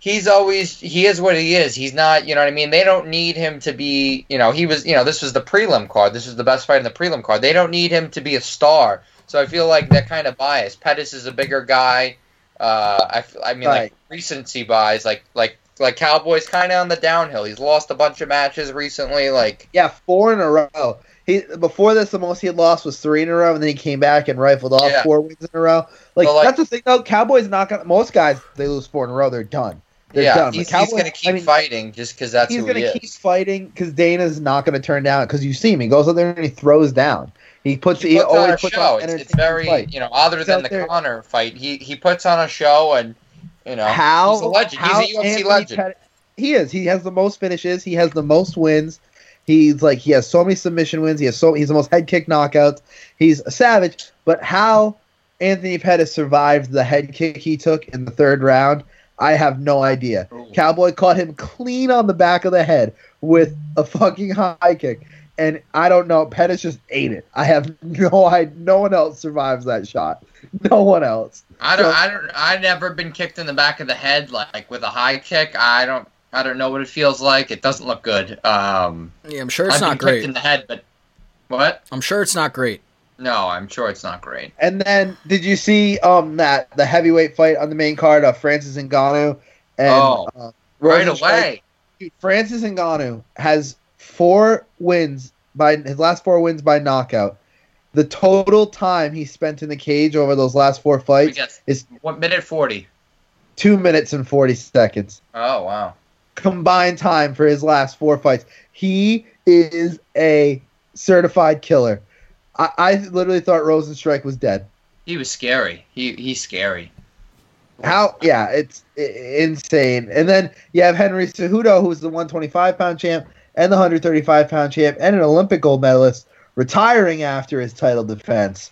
He's always he is what he is. He's not. You know what I mean. They don't need him to be. You know he was. You know this was the prelim card. This was the best fight in the prelim card. They don't need him to be a star. So I feel like they're kind of biased. Pettis is a bigger guy. Uh, I, I mean like recency buys like like like Cowboys kind of on the downhill. He's lost a bunch of matches recently. Like Yeah, four in a row. He before this, the most he had lost was three in a row, and then he came back and rifled off Yeah. four wins in a row. Like, So, like- that's the thing, though. Cowboys not gonna. Most guys they lose four in a row, they're done. They're yeah, done. He's, he's going to keep I mean, fighting just because that's he's who going he keep fighting because Dana's not going to turn down. Because you see him, he goes out there and he throws down. He puts. He, he puts on a puts show. on It's, it's very, fight. you know, other He's than the there- Conor fight, he he puts on a show and you know how he's a legend. how he's a UFC Anthony legend. He is. He has the most finishes. He has the most wins. He's like he has so many submission wins. He has so he's the most head kick knockouts. He's a savage. But how Anthony Pettis survived the head kick he took in the third round, I have no idea. Ooh. Cowboy caught him clean on the back of the head with a fucking high kick. And I don't know. Pettis just ate it. I have no I no one else survives that shot. No one else. I don't, So- I don't, I've never been kicked in the back of the head like with a high kick. I don't, I don't know what it feels like. It doesn't look good. Um, Yeah, I'm sure it's I've not been great. in the head, but what? I'm sure it's not great. No, I'm sure it's not great. And then did you see um that the heavyweight fight on the main card of Francis Ngannou and Oh, uh, Right away. Dude, Francis Ngannou has four wins by his last four wins by knockout. The total time he spent in the cage over those last four fights is one minute forty. two minutes and forty seconds Oh wow. Combined time for his last four fights. He is a certified killer. I, I literally thought Rozenstruik was dead. He was scary. He he's scary. How? Yeah, it's insane. And then you have Henry Cejudo, who's the 125 pound champ and the 135 pound champ and an Olympic gold medalist, retiring after his title defense.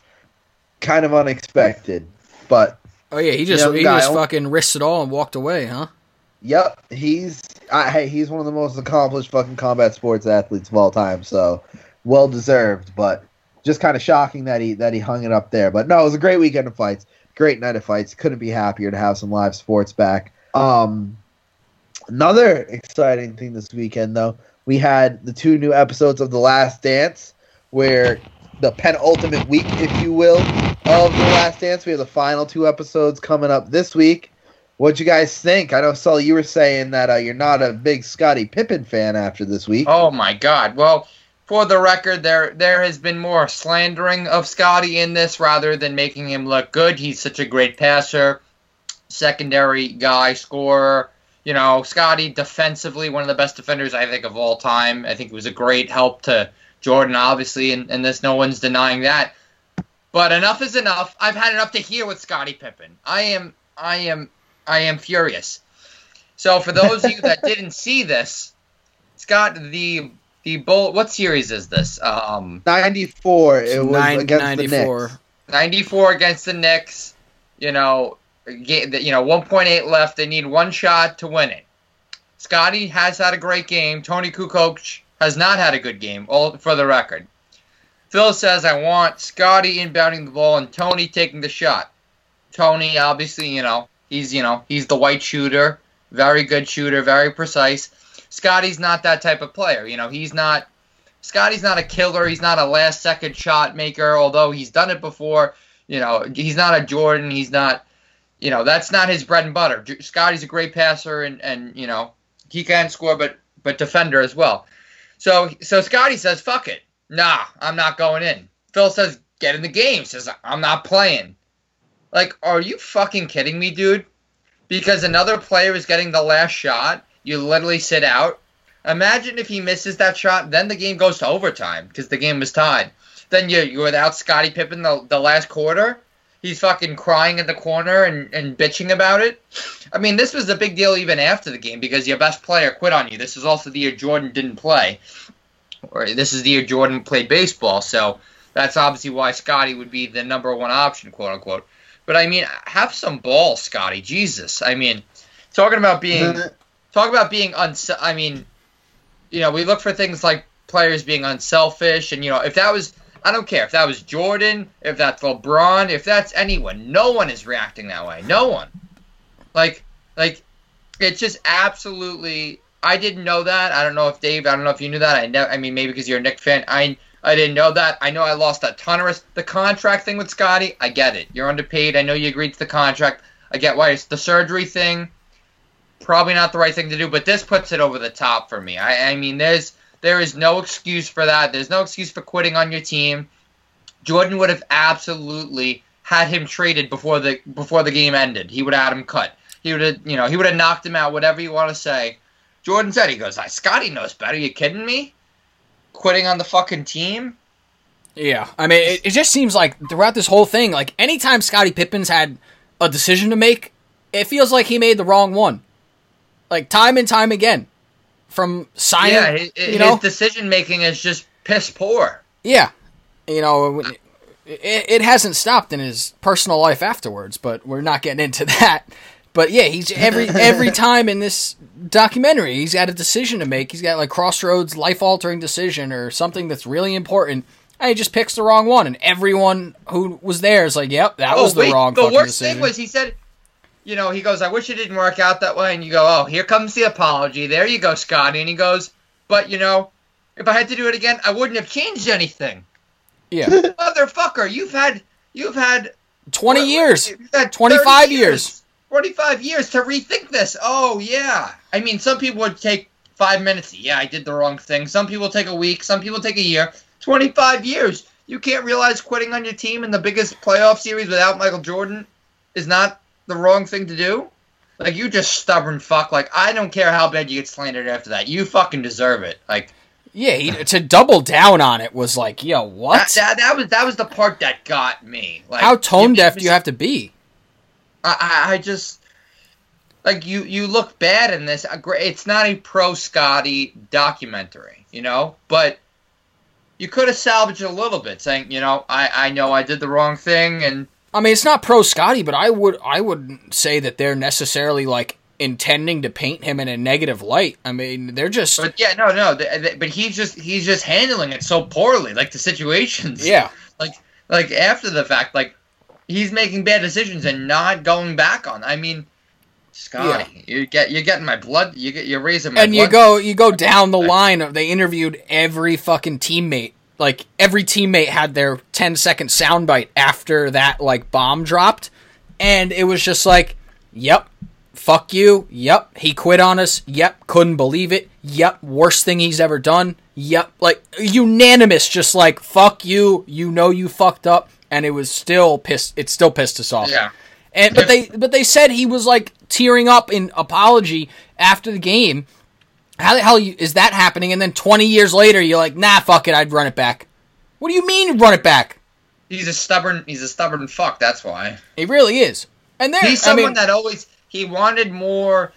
Kind of unexpected, but Oh yeah, he just Young he guy. just fucking risked it all and walked away, huh? yep, he's I, hey, he's one of the most accomplished fucking combat sports athletes of all time. So well deserved, but just kind of shocking that he that he hung it up there. But no, it was a great weekend of fights. Great night of fights. Couldn't be happier to have some live sports back. Um, another exciting thing this weekend, though, we had the two new episodes of The Last Dance, where the penultimate week, if you will, of The Last Dance. We have the final two episodes coming up this week. What'd you guys think? I know, Sully, you were saying that uh, you're not a big Scottie Pippen fan after this week. Oh my God. Well, for the record, there there has been more slandering of Scottie in this rather than making him look good. He's such a great passer, secondary guy, scorer. You know, Scottie defensively one of the best defenders I think of all time. I think it was a great help to Jordan, obviously, and, and this no one's denying that. But enough is enough. I've had enough to hear with Scottie Pippen. I am I am I am furious. So for those of you that didn't see this, Scott, the the bull. What series is this? Um, 94, it was Nine- against 94. the Knicks. ninety four against the Knicks. You know, ga- you know, one point eight left. They need one shot to win it. Scottie has had a great game. Toni Kukoc has not had a good game. All for the record. Phil says, "I want Scottie inbounding the ball and Toni taking the shot." Toni, obviously, you know, he's you know he's the white shooter, very good shooter, very precise. Scottie's not that type of player. You know, he's not. Scottie's not a killer. He's not a last second shot maker, although he's done it before. You know, he's not a Jordan. He's not. You know, that's not his bread and butter. Scottie's a great passer, and and you know he can score, but but defender as well. So so Scottie says, "Fuck it, nah, I'm not going in." Phil says, "Get in the game." Says, "I'm not playing." Like, are you fucking kidding me, dude? Because another player is getting the last shot, you literally sit out. Imagine if he misses that shot, then the game goes to overtime because the game was tied. Then you're, you're without Scottie Pippen the, the last quarter. He's fucking crying in the corner and, and bitching about it. I mean, this was a big deal even after the game because your best player quit on you. This is also the year Jordan didn't play, or this is the year Jordan played baseball. So that's obviously why Scottie would be the number one option, quote unquote. But I mean, have some balls, Scottie. Jesus. I mean, talking about being talk about being uns. I mean, you know, we look for things like players being unselfish, and you know, if that was, I don't care if that was Jordan, if that's LeBron, if that's anyone, no one is reacting that way. No one. Like, like, it's just absolutely. I didn't know that. I don't know if Dave. I don't know if you knew that. I know. I mean, maybe because you're a Knick fan. I I didn't know that. I know I lost a ton of res- the contract thing with Scottie. I get it. You're underpaid. I know you agreed to the contract. I get why it's the surgery thing. Probably not the right thing to do, but this puts it over the top for me. I, I mean, there's there is no excuse for that. There's no excuse for quitting on your team. Jordan would have absolutely had him traded before the before the game ended. He would have had him cut. He would have, you know, he would have knocked him out. Whatever you want to say. Jordan said, he goes, Scottie knows better. You kidding me? Quitting on the fucking team? Yeah, I mean, it, it just seems like throughout this whole thing, like anytime Scottie Pippen's had a decision to make, it feels like he made the wrong one. Like time and time again, from signing, yeah, his, you know, his decision making is just piss poor. yeah, you know, it, it hasn't stopped in his personal life afterwards, but we're not getting into that. But yeah, he's every every time in this documentary, he's got a decision to make. He's got like crossroads, life altering decision or something that's really important. And he just picks the wrong one, and everyone who was there is like, "Yep, that oh, was the Oh, wait, wrong." The fucking worst decision. thing was he said, you know, he goes, "I wish it didn't work out that way," and you go, "Oh, here comes the apology. There you go, Scottie." And he goes, "But you know, if I had to do it again, I wouldn't have changed anything." yeah, Motherfucker, you've had you've had twenty what- years. you've had 25 30 years. Twenty-five years to rethink this. Oh yeah. I mean, some people would take five minutes. Yeah, I did the wrong thing. Some people take a week. Some people take a year. Twenty-five years. You can't realize quitting on your team in the biggest playoff series without Michael Jordan is not the wrong thing to do. Like you just stubborn fuck. Like I don't care how bad you get slandered after that. You fucking deserve it. Like Yeah, he, to double down on it was like, yo, what? that, that, that was that was the part that got me. Like How tone deaf do you have to be? I, I, just like you. You look bad in this. It's not a pro Scottie documentary, you know, but you could have salvaged a little bit, saying, you know, I, I know I did the wrong thing, and I mean, it's not pro Scottie, but I would I wouldn't say that they're necessarily like intending to paint him in a negative light. I mean, they're just but yeah, no, no, th- th- but he's just he's just handling it so poorly, like the situations, yeah. like like after the fact, like he's making bad decisions and not going back on. I mean. Scottie, you get you're getting my blood. You get you're raising my and blood. you go you go down the line of they interviewed every fucking teammate like every teammate had their 10 second soundbite after that like bomb dropped and it was just like yep fuck you yep he quit on us yep couldn't believe it yep worst thing he's ever done yep like unanimous just like fuck you you know you fucked up and it was still pissed it still pissed us off Yeah. and but they but they said he was like tearing up in apology after the game. How the hell is that happening? And then 20 years later, you're like, nah, fuck it, I'd run it back. What do you mean run it back? He's a stubborn. He's a stubborn fuck. That's why. He really is. And there, He's I someone mean, that always he wanted more.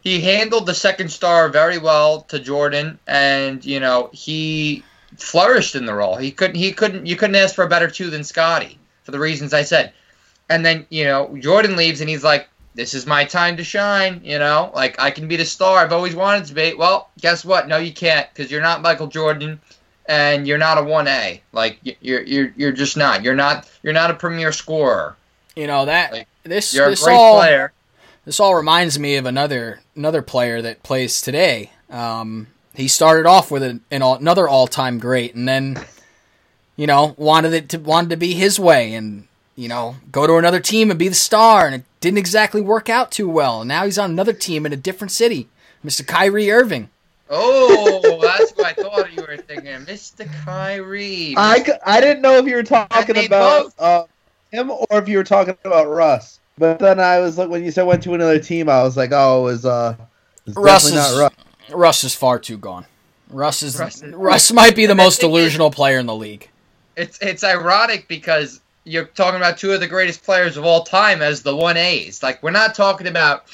He handled the second star very well to Jordan, and you know he flourished in the role. He couldn't. He couldn't. You couldn't ask for a better two than Scottie for the reasons I said. And then you know Jordan leaves, and he's like, "This is my time to shine." You know, like I can be the star I've always wanted to be. Well, guess what? No, you can't because you're not Michael Jordan, and you're not a one A. Like you're you're you're just not. You're not. You're not a premier scorer. you know that like, this You're a great all player. this all reminds me of another another player that plays today. Um, he started off with an, an all, another all time great, and then you know wanted it to wanted to be his way, and you know go to another team and be the star, and it didn't exactly work out too well. And now he's on another team in a different city, Mr. Kyrie Irving. Oh, that's what I thought you were thinking, Mr. Kyrie. I, I didn't know if you were talking about both- uh, him or if you were talking about Russ. But then I was like, when you said went to another team, I was like, oh, it was uh, it's Russ definitely is not Russ. Russ is far too gone. Russ is Russ Russ, might be the most is- delusional player in the league. It's it's ironic because you're talking about two of the greatest players of all time as the one A's. Like we're not talking about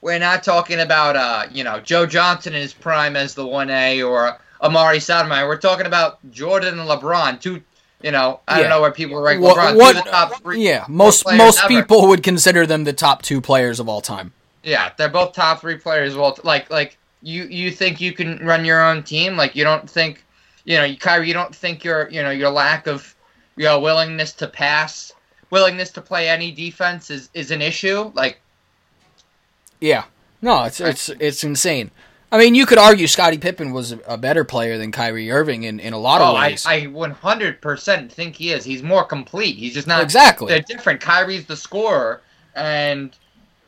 we're not talking about uh you know Joe Johnson in his prime as the one A or Amar'e Stoudemire. We're talking about Jordan and LeBron. Two you know I Yeah. don't know where people rank LeBron. what- two of the top three. Yeah, most most ever. people would consider them the top two players of all time. Yeah, they're both top three players. Well, like like you you think you can run your own team? Like you don't think you know Kyrie? You don't think your you know your lack of you know willingness to pass, willingness to play any defense is is an issue? Like Yeah, no, it's it's it's insane. I mean, you could argue Scottie Pippen was a, better player than Kyrie Irving in, in a lot oh, of I ways. I one hundred percent think he is. He's more complete. He's just not exactly. They're different. Kyrie's the scorer, and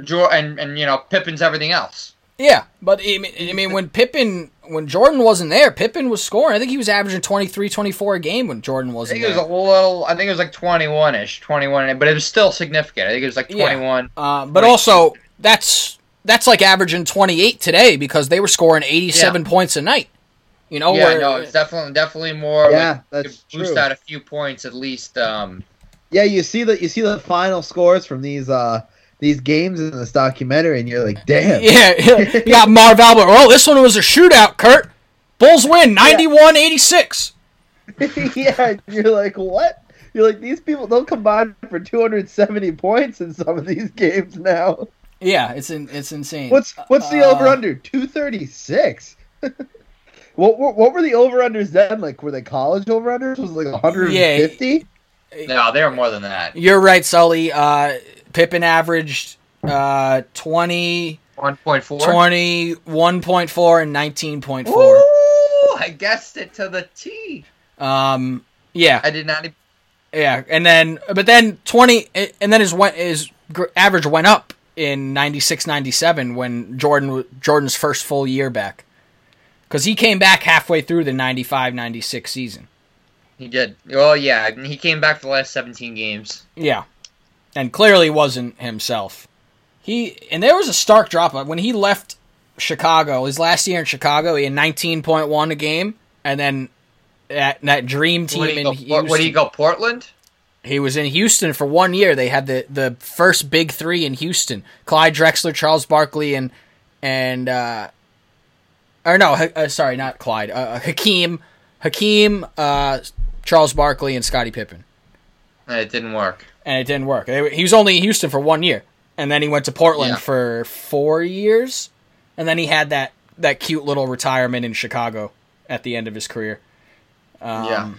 and and you know Pippen's everything else. Yeah, but I mean, I mean, when Pippen, when Jordan wasn't there, Pippen was scoring. I think he was averaging 23, 24 a game when Jordan wasn't think it was there. a little. I think it was like twenty-one ish, twenty-one, but it was still significant. I think it was like Yeah. twenty-one. Uh, but Right. also, that's that's like averaging 28 today because they were scoring 87 points a night. You know, yeah, where, no, it's definitely definitely more. Yeah, like, that's to boost true. out a few points at least. Um, Yeah, you see the you see the final scores from these uh these games in this documentary, and you're like, damn. yeah, you got Marv Albert. Oh, this one was a shootout, Kurt. Bulls win 91-86. yeah, you're like, what? You're like, these people don't combine for 270 points in some of these games now. Yeah, it's in, it's insane. What's what's the Uh, over under? 236. what, what what were the over unders then? Like, were they college over unders? Was it like 150? no, they were more than that. You're right, Sully. Uh, Pippen averaged uh, 20, One point four. 21.4 and 19.4. Ooh, I guessed it to the T. Um, yeah, I did not. yeah, and then but then 20 and then his went his average went up in 96 97 when Jordan Jordan's first full year back. Cuz he came back halfway through the 95 96 season. He did. Well, yeah, he came back for the last seventeen games. Yeah. And clearly wasn't himself. He and there was a stark drop when he left Chicago, his last year in Chicago, he had 19.1 a game and then that that dream team in go? Houston. What did he go? Portland. He was in Houston for one year. They had the, the first big three in Houston: Clyde Drexler, Charles Barkley, and and uh, or no, uh, sorry, not Clyde. Uh, Hakeem, Hakeem, uh, Charles Barkley, and Scottie Pippen. It didn't work. And it didn't work. Were- he was only in Houston for one year, and then he went to Portland Yeah. for four years, and then he had that that cute little retirement in Chicago at the end of his career. Um, yeah.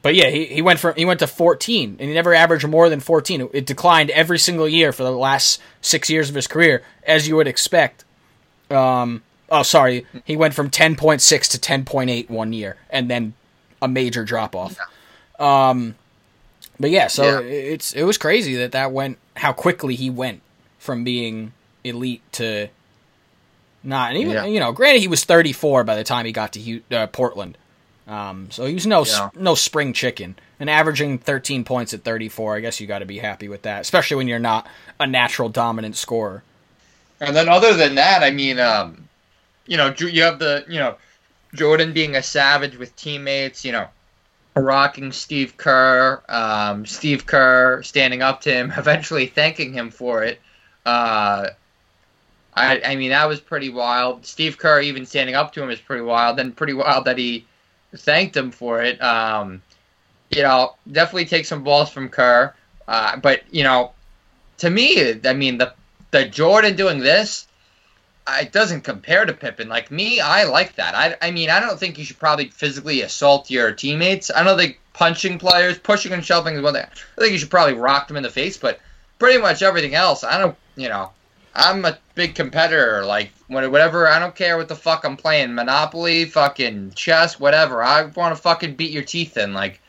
But yeah, he, he went from he went to 14, and he never averaged more than 14. It, it declined every single year for the last six years of his career, as you would expect. Um, oh, sorry, he went from 10.6 to 10.8 one year, and then a major drop off. Um, but yeah, so Yeah. it's it was crazy that that went how quickly he went from being elite to not. And even Yeah. you know, granted, he was 34 by the time he got to uh, Portland. Um, so he was no Yeah. no spring chicken, and averaging 13 points at 34. I guess you got to be happy with that, especially when you're not a natural dominant scorer. And then other than that, I mean, um, you know, you have the, you know, Jordan being a savage with teammates, you know, rocking Steve Kerr, um, Steve Kerr standing up to him, eventually thanking him for it. Uh, I, I mean, that was pretty wild. Steve Kerr even standing up to him is pretty wild. Then pretty wild that he thanked him for it. Um, you know, definitely take some balls from Kerr. Uh, but you know, to me, I mean, the the Jordan doing this, it doesn't compare to Pippen. Like me, I like that. I, I mean, I don't think you should probably physically assault your teammates. I don't think punching players, pushing and shoving is one thing. I think you should probably rock them in the face. But pretty much everything else, I don't. You know, I'm a big competitor. Like whatever, I don't care what the fuck I'm playing. Monopoly, fucking chess, whatever. I want to fucking beat your teeth in. Like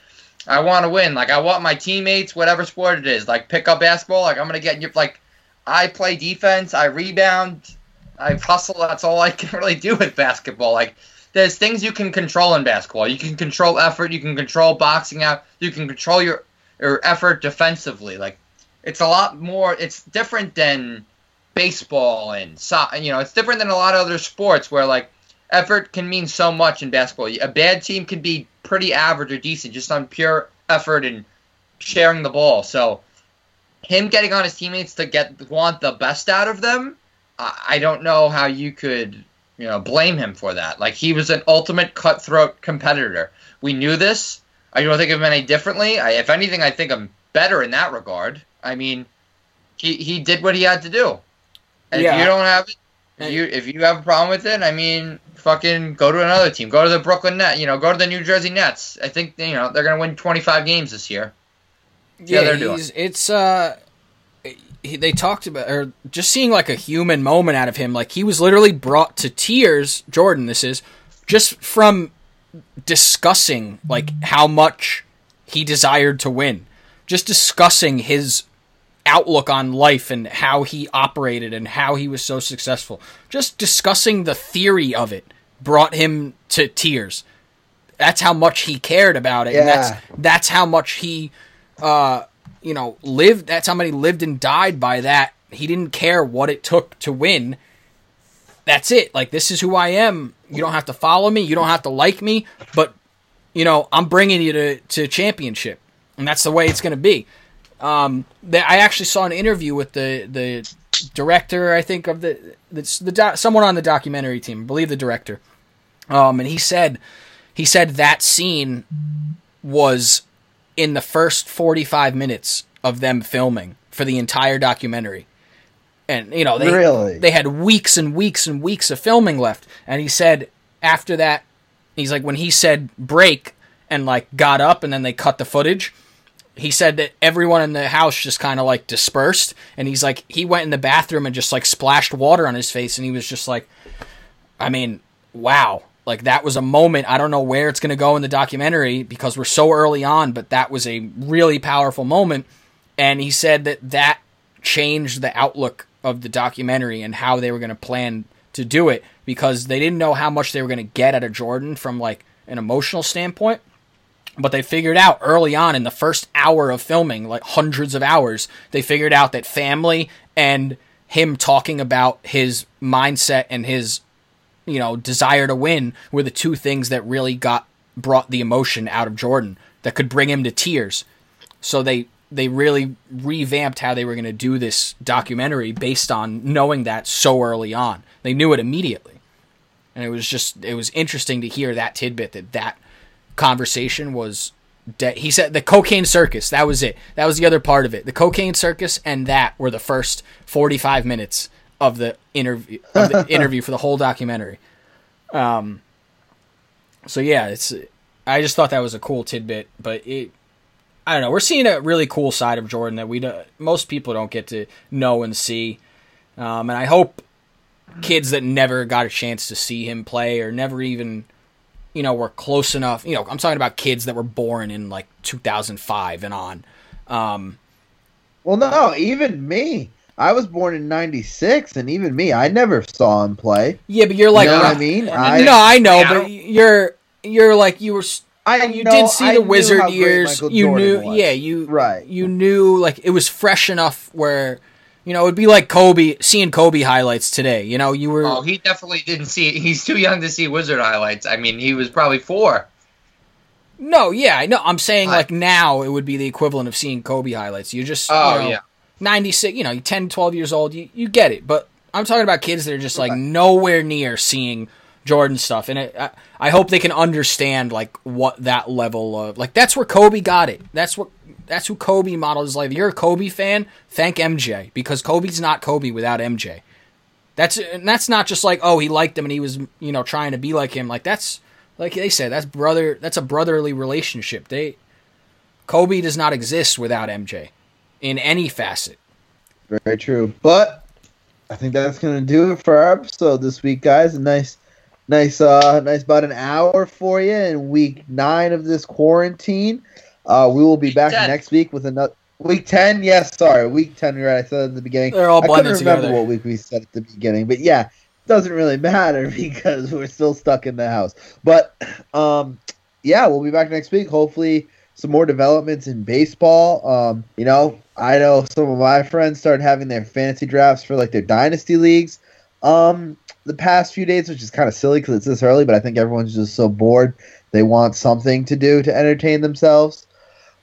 I want to win. Like I want my teammates, whatever sport it is. Like pick up basketball. Like I'm gonna get you. Like I play defense. I rebound. I hustle. That's all I can really do with basketball. Like there's things you can control in basketball. You can control effort. You can control boxing out. You can control your your effort defensively. Like it's a lot more. It's different than baseball and so you know it's different than a lot of other sports where like effort can mean so much in basketball. A bad team can be pretty average or decent just on pure effort and sharing the ball. So him getting on his teammates to get want the best out of them, I, don't know how you could you know blame him for that. Like he was an ultimate cutthroat competitor. We knew this. I don't think of him any differently. I, if anything, I think I'm better in that regard. I mean, he he did what he had to do. And Yeah. if you don't have it, if you if you have a problem with it, I mean, fucking go to another team. Go to the Brooklyn Net. You know, go to the New Jersey Nets. I think you know they're gonna win 25 games this year. Yeah, they're doing. it's uh, he, they talked about or just seeing like a human moment out of him. Like he was literally brought to tears. Jordan, this is just from discussing like how much he desired to win, just discussing his outlook on life and how he operated and how he was so successful. Just discussing the theory of it brought him to tears. That's how much he cared about it. And Yeah. that's that's how much he uh you know lived that's how many lived and died by that. He didn't care what it took to win. That's it. Like this is who I am. You don't have to follow me, you don't have to like me, but you know, I'm bringing you to to championship. And that's the way it's going to be. Um, the, I actually saw an interview with the the director, I think of the the, the someone on the documentary team, I believe the director. Um, and he said he said that scene was in the first 45 minutes of them filming for the entire documentary. And you know, they Really? they had weeks and weeks and weeks of filming left. And he said after that he's like when he said break and like got up and then they cut the footage he said that everyone in the house just kind of like dispersed and he's like he went in the bathroom and just like splashed water on his face and he was just like i mean wow like that was a moment i don't know where it's going to go in the documentary because we're so early on but that was a really powerful moment. And he said that that changed the outlook of the documentary and how they were going to plan to do it because they didn't know how much they were going to get out of jordan from like an emotional standpoint. But they figured out early on in the first hour of filming, like hundreds of hours, they figured out that family and him talking about his mindset and his, you know, desire to win were the two things that really got brought the emotion out of Jordan that could bring him to tears. So they they really revamped how they were going to do this documentary based on knowing that so early on. They knew it immediately. And it was just it was interesting to hear that tidbit that that conversation was de- he said the cocaine circus that was it that was the other part of it the cocaine circus and that were the first 45 minutes of the interview of the interview for the whole documentary um so yeah it's i just thought that was a cool tidbit but it i don't know we're seeing a really cool side of jordan that we do, most people don't get to know and see um and i hope kids that never got a chance to see him play or never even you know, were close enough. You know, I'm talking about kids that were born in like 2005 and on. Um, Well, no, even me. I was born in '96, and even me, I never saw him play. yeah, but you're like, you know what uh, I mean? I, no, I know, Yeah, but you're you're like you were. s- I You know- did see I the knew Wizard how years. Michael You Jordan knew, was. yeah, you Right. You knew like it was fresh enough where, you know, it'd be like Kobe seeing Kobe highlights today. You know, you were. Oh, he definitely didn't see. It. He's too young to see Wizard highlights. I mean, he was probably four. No, yeah, I know. I'm saying Right. like now it would be the equivalent of seeing Kobe highlights. You just, Oh, you know, yeah. 96, you know, 10, 12 years old, you, you get it. But I'm talking about kids that are just like nowhere near seeing Jordan stuff. And it, I, I hope they can understand like what that level of, like, that's where Kobe got it. That's what, that's who Kobe modeled his life. You're a Kobe fan, thank MJ because Kobe's not Kobe without MJ. That's and that's not just like oh he liked him and he was you know trying to be like him like that's like they said that's brother that's a brotherly relationship. They Kobe does not exist without MJ in any facet. Very true. But I think that's gonna do it for our episode this week, guys. A nice, nice, uh, nice about an hour for you in week nine of this quarantine. Uh, we will be Week back 10. next week with another week ten. Yes, sorry, week ten. Right. I said at the beginning. They're all I couldn't remember together. what week we said at the beginning, but yeah, it doesn't really matter because we're still stuck in the house. But um, yeah, we'll be back next week. Hopefully, some more developments in baseball. Um, you know, I know some of my friends started having their fantasy drafts for like their dynasty leagues. Um, the past few days, which is kind of silly because it's this early, but I think everyone's just so bored they want something to do to entertain themselves.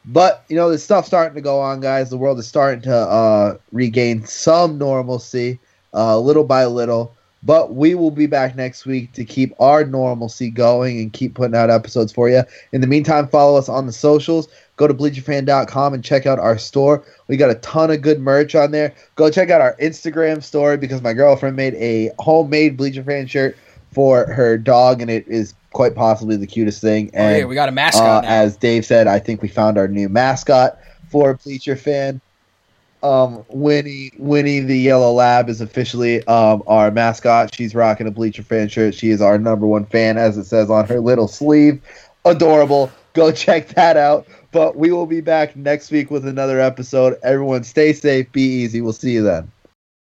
But you know, this stuff's starting to go on, guys. The world is starting to uh, regain some normalcy, uh, little by little. But we will be back next week to keep our normalcy going and keep putting out episodes for you. In the meantime, follow us on the socials. Go to bleacherfan.com and check out our store. We got a ton of good merch on there. Go check out our Instagram story because my girlfriend made a homemade Bleacher Fan shirt for her dog, and it is quite possibly the cutest thing. Oh And yeah, we got a uh, mascot now. as Dave said, I think we found our new mascot for Bleacher Fan. Um, Winnie, Winnie the Yellow Lab is officially um, our mascot. She's rocking a Bleacher Fan shirt. She is our number one fan, as it says on her little sleeve. Adorable. go check that out. But we will be back next week with another episode. Everyone, stay safe, be easy. We'll see you then.